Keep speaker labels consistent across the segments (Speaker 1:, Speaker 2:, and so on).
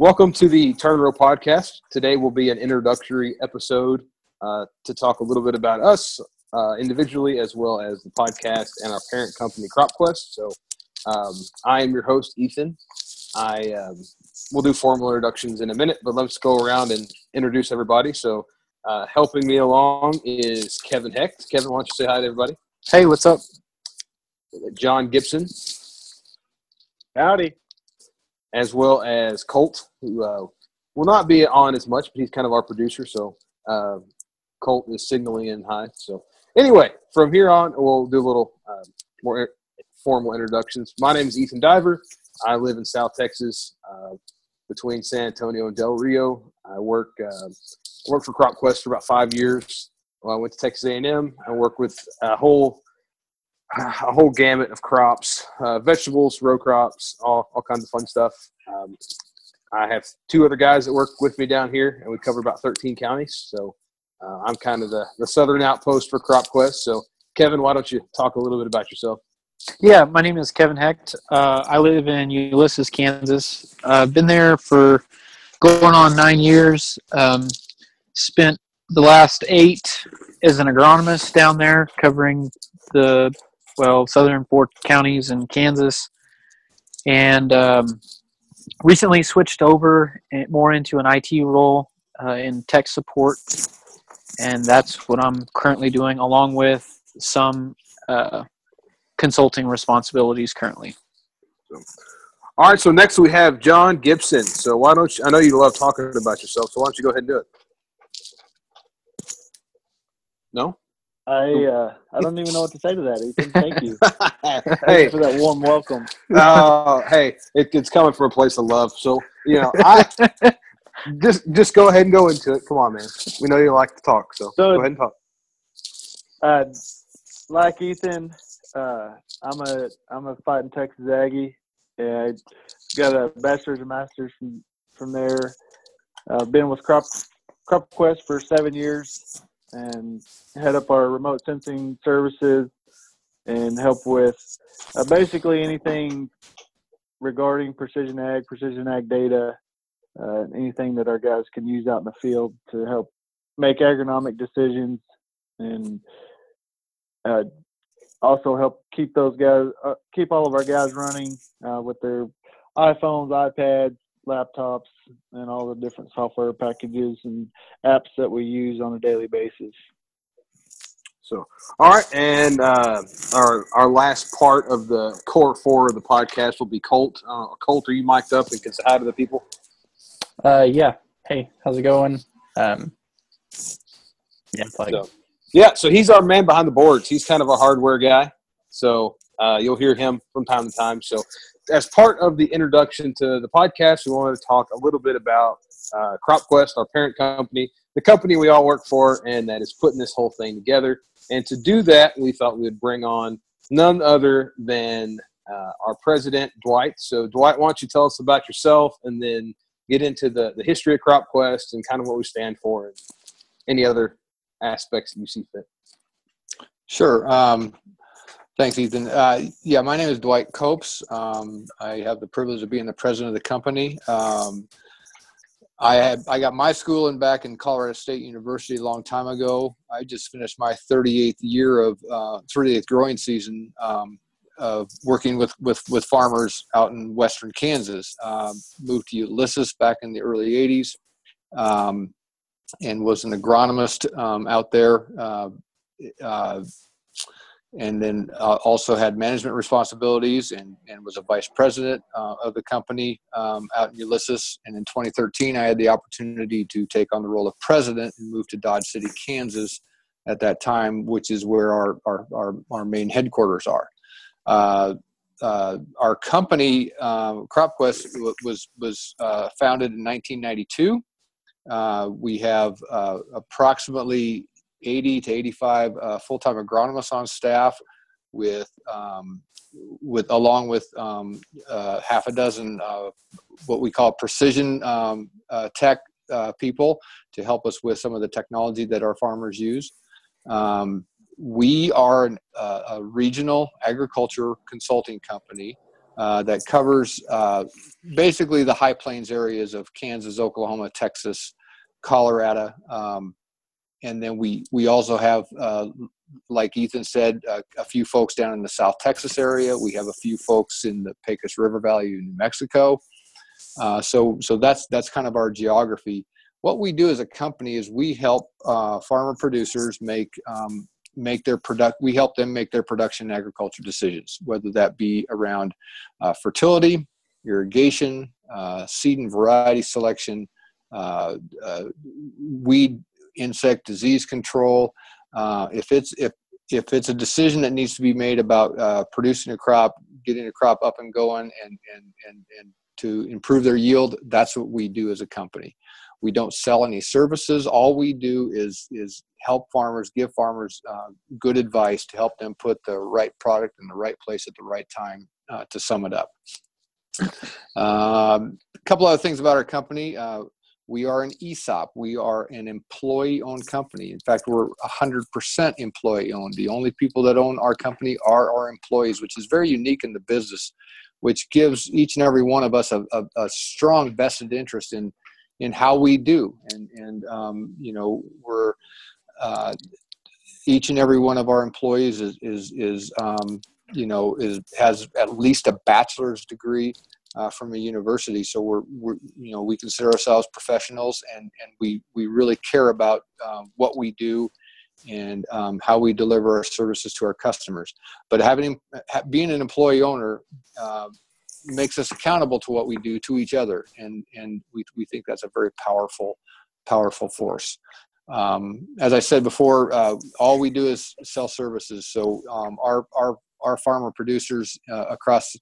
Speaker 1: Welcome to the Turn Row podcast. Today will be an introductory episode uh, to talk a little bit about us uh, individually as well as the podcast and our parent company, CropQuest. So, um, I am your host, Ethan. I um, will do formal introductions in a minute, but let's go around and introduce everybody. So, uh, helping me along is Kevin Hecht. Kevin, why don't you say hi to everybody?
Speaker 2: Hey, what's up?
Speaker 1: John Gibson,
Speaker 3: Howdy.
Speaker 1: As well as Colt, who uh, will not be on as much, but he's kind of our producer. So uh, Colt is signaling in hi. So anyway, from here on, we'll do a little uh, more formal introductions. My name is Ethan Diver. I live in South Texas, uh, between San Antonio and Del Rio. I work uh, worked for CropQuest for about five years. Well, I went to Texas A&M. I work with a whole a whole gamut of crops, uh, vegetables, row crops, all, all kinds of fun stuff. Um, I have two other guys that work with me down here, and we cover about 13 counties. So uh, I'm kind of the, the southern outpost for CropQuest. So, Kevin, why don't you talk a little bit about yourself?
Speaker 2: Yeah, my name is Kevin Hecht. Uh, I live in Ulysses, Kansas. I've been there for going on nine years. Um, spent the last eight as an agronomist down there, covering the well southern four counties in Kansas, and um, recently switched over more into an IT role uh, in tech support, and that's what I'm currently doing, along with some uh, consulting responsibilities currently.
Speaker 1: All right, so next we have John Gibson. So why don't you? I know you love talking about yourself, so why don't you go ahead and do it? No.
Speaker 3: I uh, I don't even know what to say to that, Ethan. Thank you.
Speaker 1: hey,
Speaker 3: Thanks for that warm welcome.
Speaker 1: uh, hey, it, it's coming from a place of love. So you know, I just just go ahead and go into it. Come on, man. We know you like to talk, so,
Speaker 3: So-
Speaker 1: go ahead and talk.
Speaker 3: Uh, like Ethan, uh, I'm a I'm a fighting Texas Aggie. Yeah, I got a bachelor's and master's from from there. Uh, been with Crop Quest for seven years and head up our remote sensing services and help with uh, basically anything regarding precision ag, precision ag data, uh, anything that our guys can use out in the field to help make agronomic decisions and uh, also help keep those guys, uh, keep all of our guys running uh, with their iPhones, iPads, laptops, and all the different software packages and apps that we use on a daily basis.
Speaker 1: So, all right, and uh, our our last part of the core four of the podcast will be Colt. Uh, Colt, are you mic'd up and can say hi to the people?
Speaker 2: Uh, yeah. Hey, how's it going? Um, yeah, like,
Speaker 1: So, yeah, so he's our man behind the boards. He's kind of a hardware guy. So uh, you'll hear him from time to time. So, as part of the introduction to the podcast, we wanted to talk a little bit about uh, CropQuest, our parent company, the company we all work for, and that is putting this whole thing together. And to do that, we thought we would bring on none other than uh, our president, Dwight. So, Dwight, why don't you tell us about yourself and then get into the, the history of CropQuest and kind of what we stand for and any other aspects that you see fit.
Speaker 4: Sure. Um, thanks, Ethan. Uh, yeah, my name is Dwight Koops. Um, I have the privilege of being the president of the company. Um, I had I got my schooling back in Colorado State University a long time ago. I just finished my 38th year of uh, 38th growing season um, of working with, with with farmers out in western Kansas. Um, moved to Ulysses back in the early 80s. Um, and was an agronomist um, out there. Uh, uh, and then uh, also had management responsibilities and, and was a vice president uh, of the company um, out in Ulysses. And in 2013, I had the opportunity to take on the role of president and move to Dodge City, Kansas at that time, which is where our, our, our, our main headquarters are. Uh, uh, our company, uh, CropQuest, was, was uh, founded in 1992. Uh, we have approximately 80 to 85 uh, full-time agronomists on staff with um, with along with um, uh, half a dozen uh, what we call precision um, uh, tech uh, people to help us with some of the technology that our farmers use. Um, we are an, uh, a regional agriculture consulting company that covers basically the high plains areas of Kansas, Oklahoma, Texas, Colorado, um, and then we we also have, uh, like Ethan said, uh, a few folks down in the South Texas area. We have a few folks in the Pecos River Valley, in New Mexico. Uh, so so that's that's kind of our geography. What we do as a company is we help uh, farmer producers make um, make their product. We help them make their production agriculture decisions, whether that be around uh, fertility, irrigation, seed and variety selection, uh, uh, weed insect disease control. Uh, if it's if if it's a decision that needs to be made about uh, producing a crop, getting a crop up and going, and and and and to improve their yield, that's what we do as a company. We don't sell any services. All we do is is help farmers, give farmers uh, good advice to help them put the right product in the right place at the right time. Uh, to sum it up, um, a couple other things about our company. Uh, we are an ESOP. We are an employee owned company. In fact, we're 100% employee owned. The only people that own our company are our employees, which is very unique in the business, which gives each and every one of us a, a, a strong vested interest in, in how we do. And, and um, you know, we're, uh, each and every one of our employees is, is, is um, you know, is, has at least a bachelor's degree uh, from a university. So we're, we're, you know, we consider ourselves professionals, and and we we really care about um, what we do and um, how we deliver our services to our customers. But having being an employee owner. Uh, makes us accountable to what we do to each other and and we, we think that's a very powerful powerful force um, as i said before uh, all we do is sell services so um, our our our farmer producers uh, across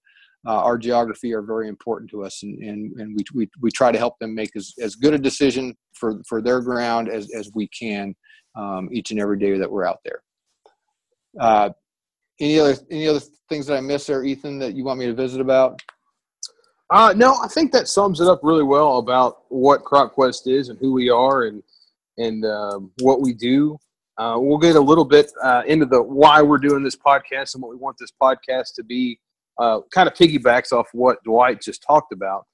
Speaker 4: uh, our geography are very important to us, and, and, and we, we, we try to help them make as, as good a decision for, for their ground as, as we can um, each and every day that we're out there. Uh, any other any other things that I missed there, Ethan, that you want me to visit about?
Speaker 1: Uh, no, I think that sums it up really well about what CropQuest is and who we are and and um, what we do. Uh, we'll get a little bit uh, into the why we're doing this podcast and what we want this podcast to be uh, kind of piggybacks off what Dwight just talked about.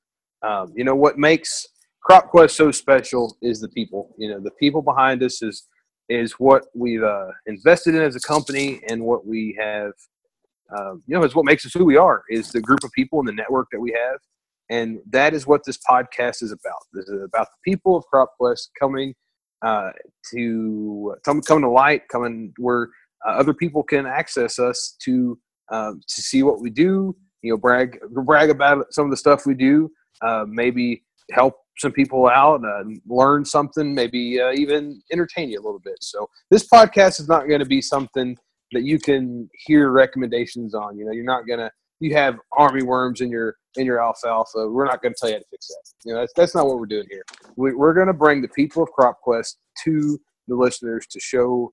Speaker 1: Um, you know, what makes CropQuest so special is the people. You know, the people behind us is is what we've uh, invested in as a company and what we have. Um, you know, is what makes us who we are. Is the group of people and the network that we have, and that is what this podcast is about. This is about the people of CropQuest coming uh, to come, come to light, coming where uh, other people can access us to um, to see what we do. You know, brag brag about some of the stuff we do. Uh, maybe help some people out, uh, learn something, maybe uh, even entertain you a little bit. So this podcast is not going to be something that you can hear recommendations on. You know, you're not going to you have army worms in your in your alfalfa. We're not going to tell you how to fix that. You know, that's that's not what we're doing here. We, are going to bring the people of CropQuest to the listeners to show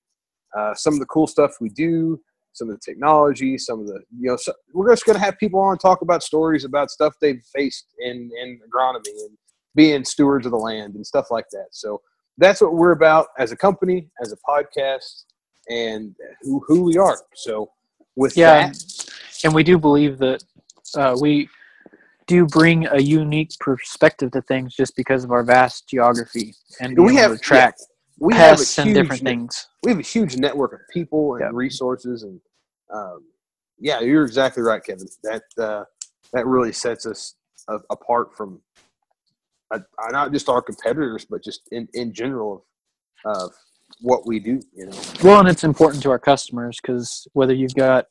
Speaker 1: uh, some of the cool stuff we do, some of the technology, some of the you know. So we're just going to have people on talk about stories about stuff they've faced in in agronomy and being stewards of the land and stuff like that. So that's what we're about as a company, as a podcast, and who who we are. So with
Speaker 2: yeah,
Speaker 1: that,
Speaker 2: and we do believe that uh, we do bring a unique perspective to things just because of our vast geography and
Speaker 1: we have
Speaker 2: track
Speaker 1: yeah, we
Speaker 2: pests
Speaker 1: have
Speaker 2: and different things.
Speaker 1: we have a huge network of people and
Speaker 2: Yep.
Speaker 1: resources and um, yeah you're exactly right kevin that uh, that really sets us a, apart from uh, not just our competitors but just in, in general of, of what we do you know
Speaker 2: Well, and it's important to our customers because whether you've got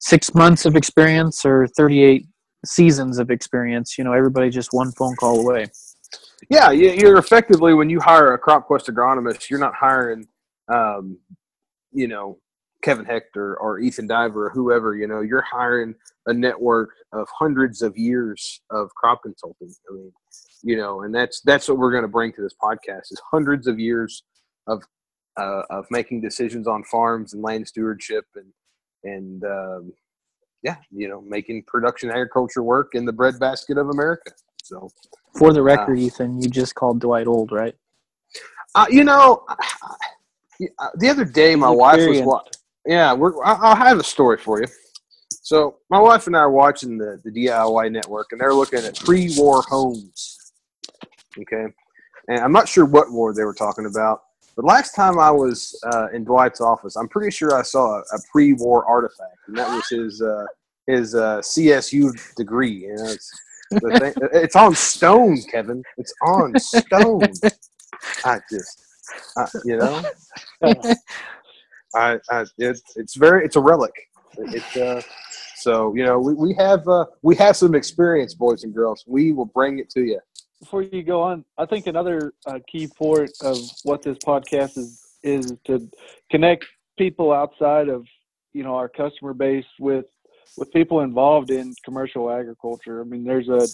Speaker 2: six months of experience or 38 seasons of experience, you know, everybody's just one phone call away.
Speaker 1: Yeah you- you're effectively when you hire a crop quest agronomist you're not hiring um, you know kevin hector or ethan diver or whoever you know you're hiring a network of hundreds of years of crop consulting. I mean you know and that's that's what we're going to bring to this podcast is hundreds of years of uh, of making decisions on farms and land stewardship and and um, yeah you know making production agriculture work in the breadbasket of america so
Speaker 2: For the record, Ethan, you just called Dwight old, right?
Speaker 1: Uh, you know, uh, the other day my wife was
Speaker 2: Experienced.
Speaker 1: wa- yeah. We're I- I'll have a story for you. So my wife and I are watching the, the DIY network, and they're looking at pre-war homes. Okay, and I'm not sure what war they were talking about, but last time I was uh, in Dwight's office, I'm pretty sure I saw a, a pre-war artifact, and that was his uh, his uh, CSU degree. You know, it's, the thing, it's on stone, Kevin. It's on stone. I just, I, you know, I, I it's it's very it's a relic. It's uh, so you know we, we have uh, we have some experience, boys and girls. We will bring it to you.
Speaker 3: Before you go on, I think another uh, key point of what this podcast is is to connect people outside of you know our customer base with with people involved in commercial agriculture. I mean, there's a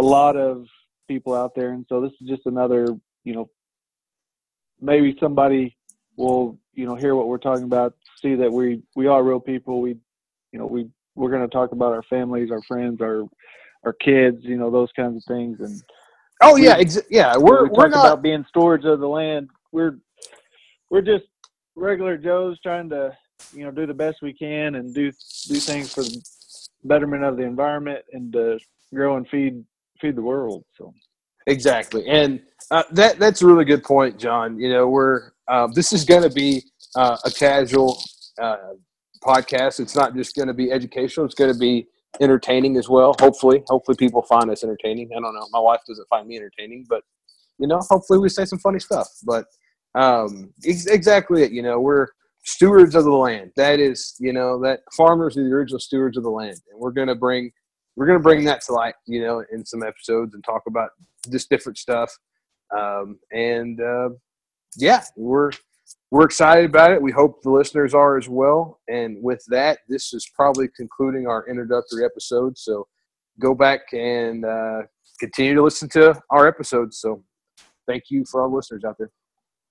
Speaker 3: a lot of people out there, and so this is just another you know maybe somebody will you know hear what we're talking about, see that we we are real people. We you know we we're going to talk about our families, our friends, our our kids, you know those kinds of things, and
Speaker 1: Oh yeah, ex- yeah. We're
Speaker 3: we
Speaker 1: we're not
Speaker 3: about being stewards of the land. We're we're just regular Joes trying to you know do the best we can and do do things for the betterment of the environment and to grow and feed feed the world. So
Speaker 1: Exactly, and uh, that that's a really good point, John. You know, we're um, this is going to be uh, a casual uh, podcast. It's not just going to be educational. It's going to be entertaining as well. Hopefully, hopefully people find us entertaining. I don't know. My wife doesn't find me entertaining, but you know, hopefully we say some funny stuff. But um, ex- exactly it. You know, we're stewards of the land. That is, you know, that farmers are the original stewards of the land, and we're to bring we're to bring that to light, you know, in some episodes and talk about just different stuff. Um, and uh, yeah, we're we're excited about it. We hope the listeners are as well. And with that, this is probably concluding our introductory episode. So go back and uh, continue to listen to our episodes. So thank you for our listeners out there.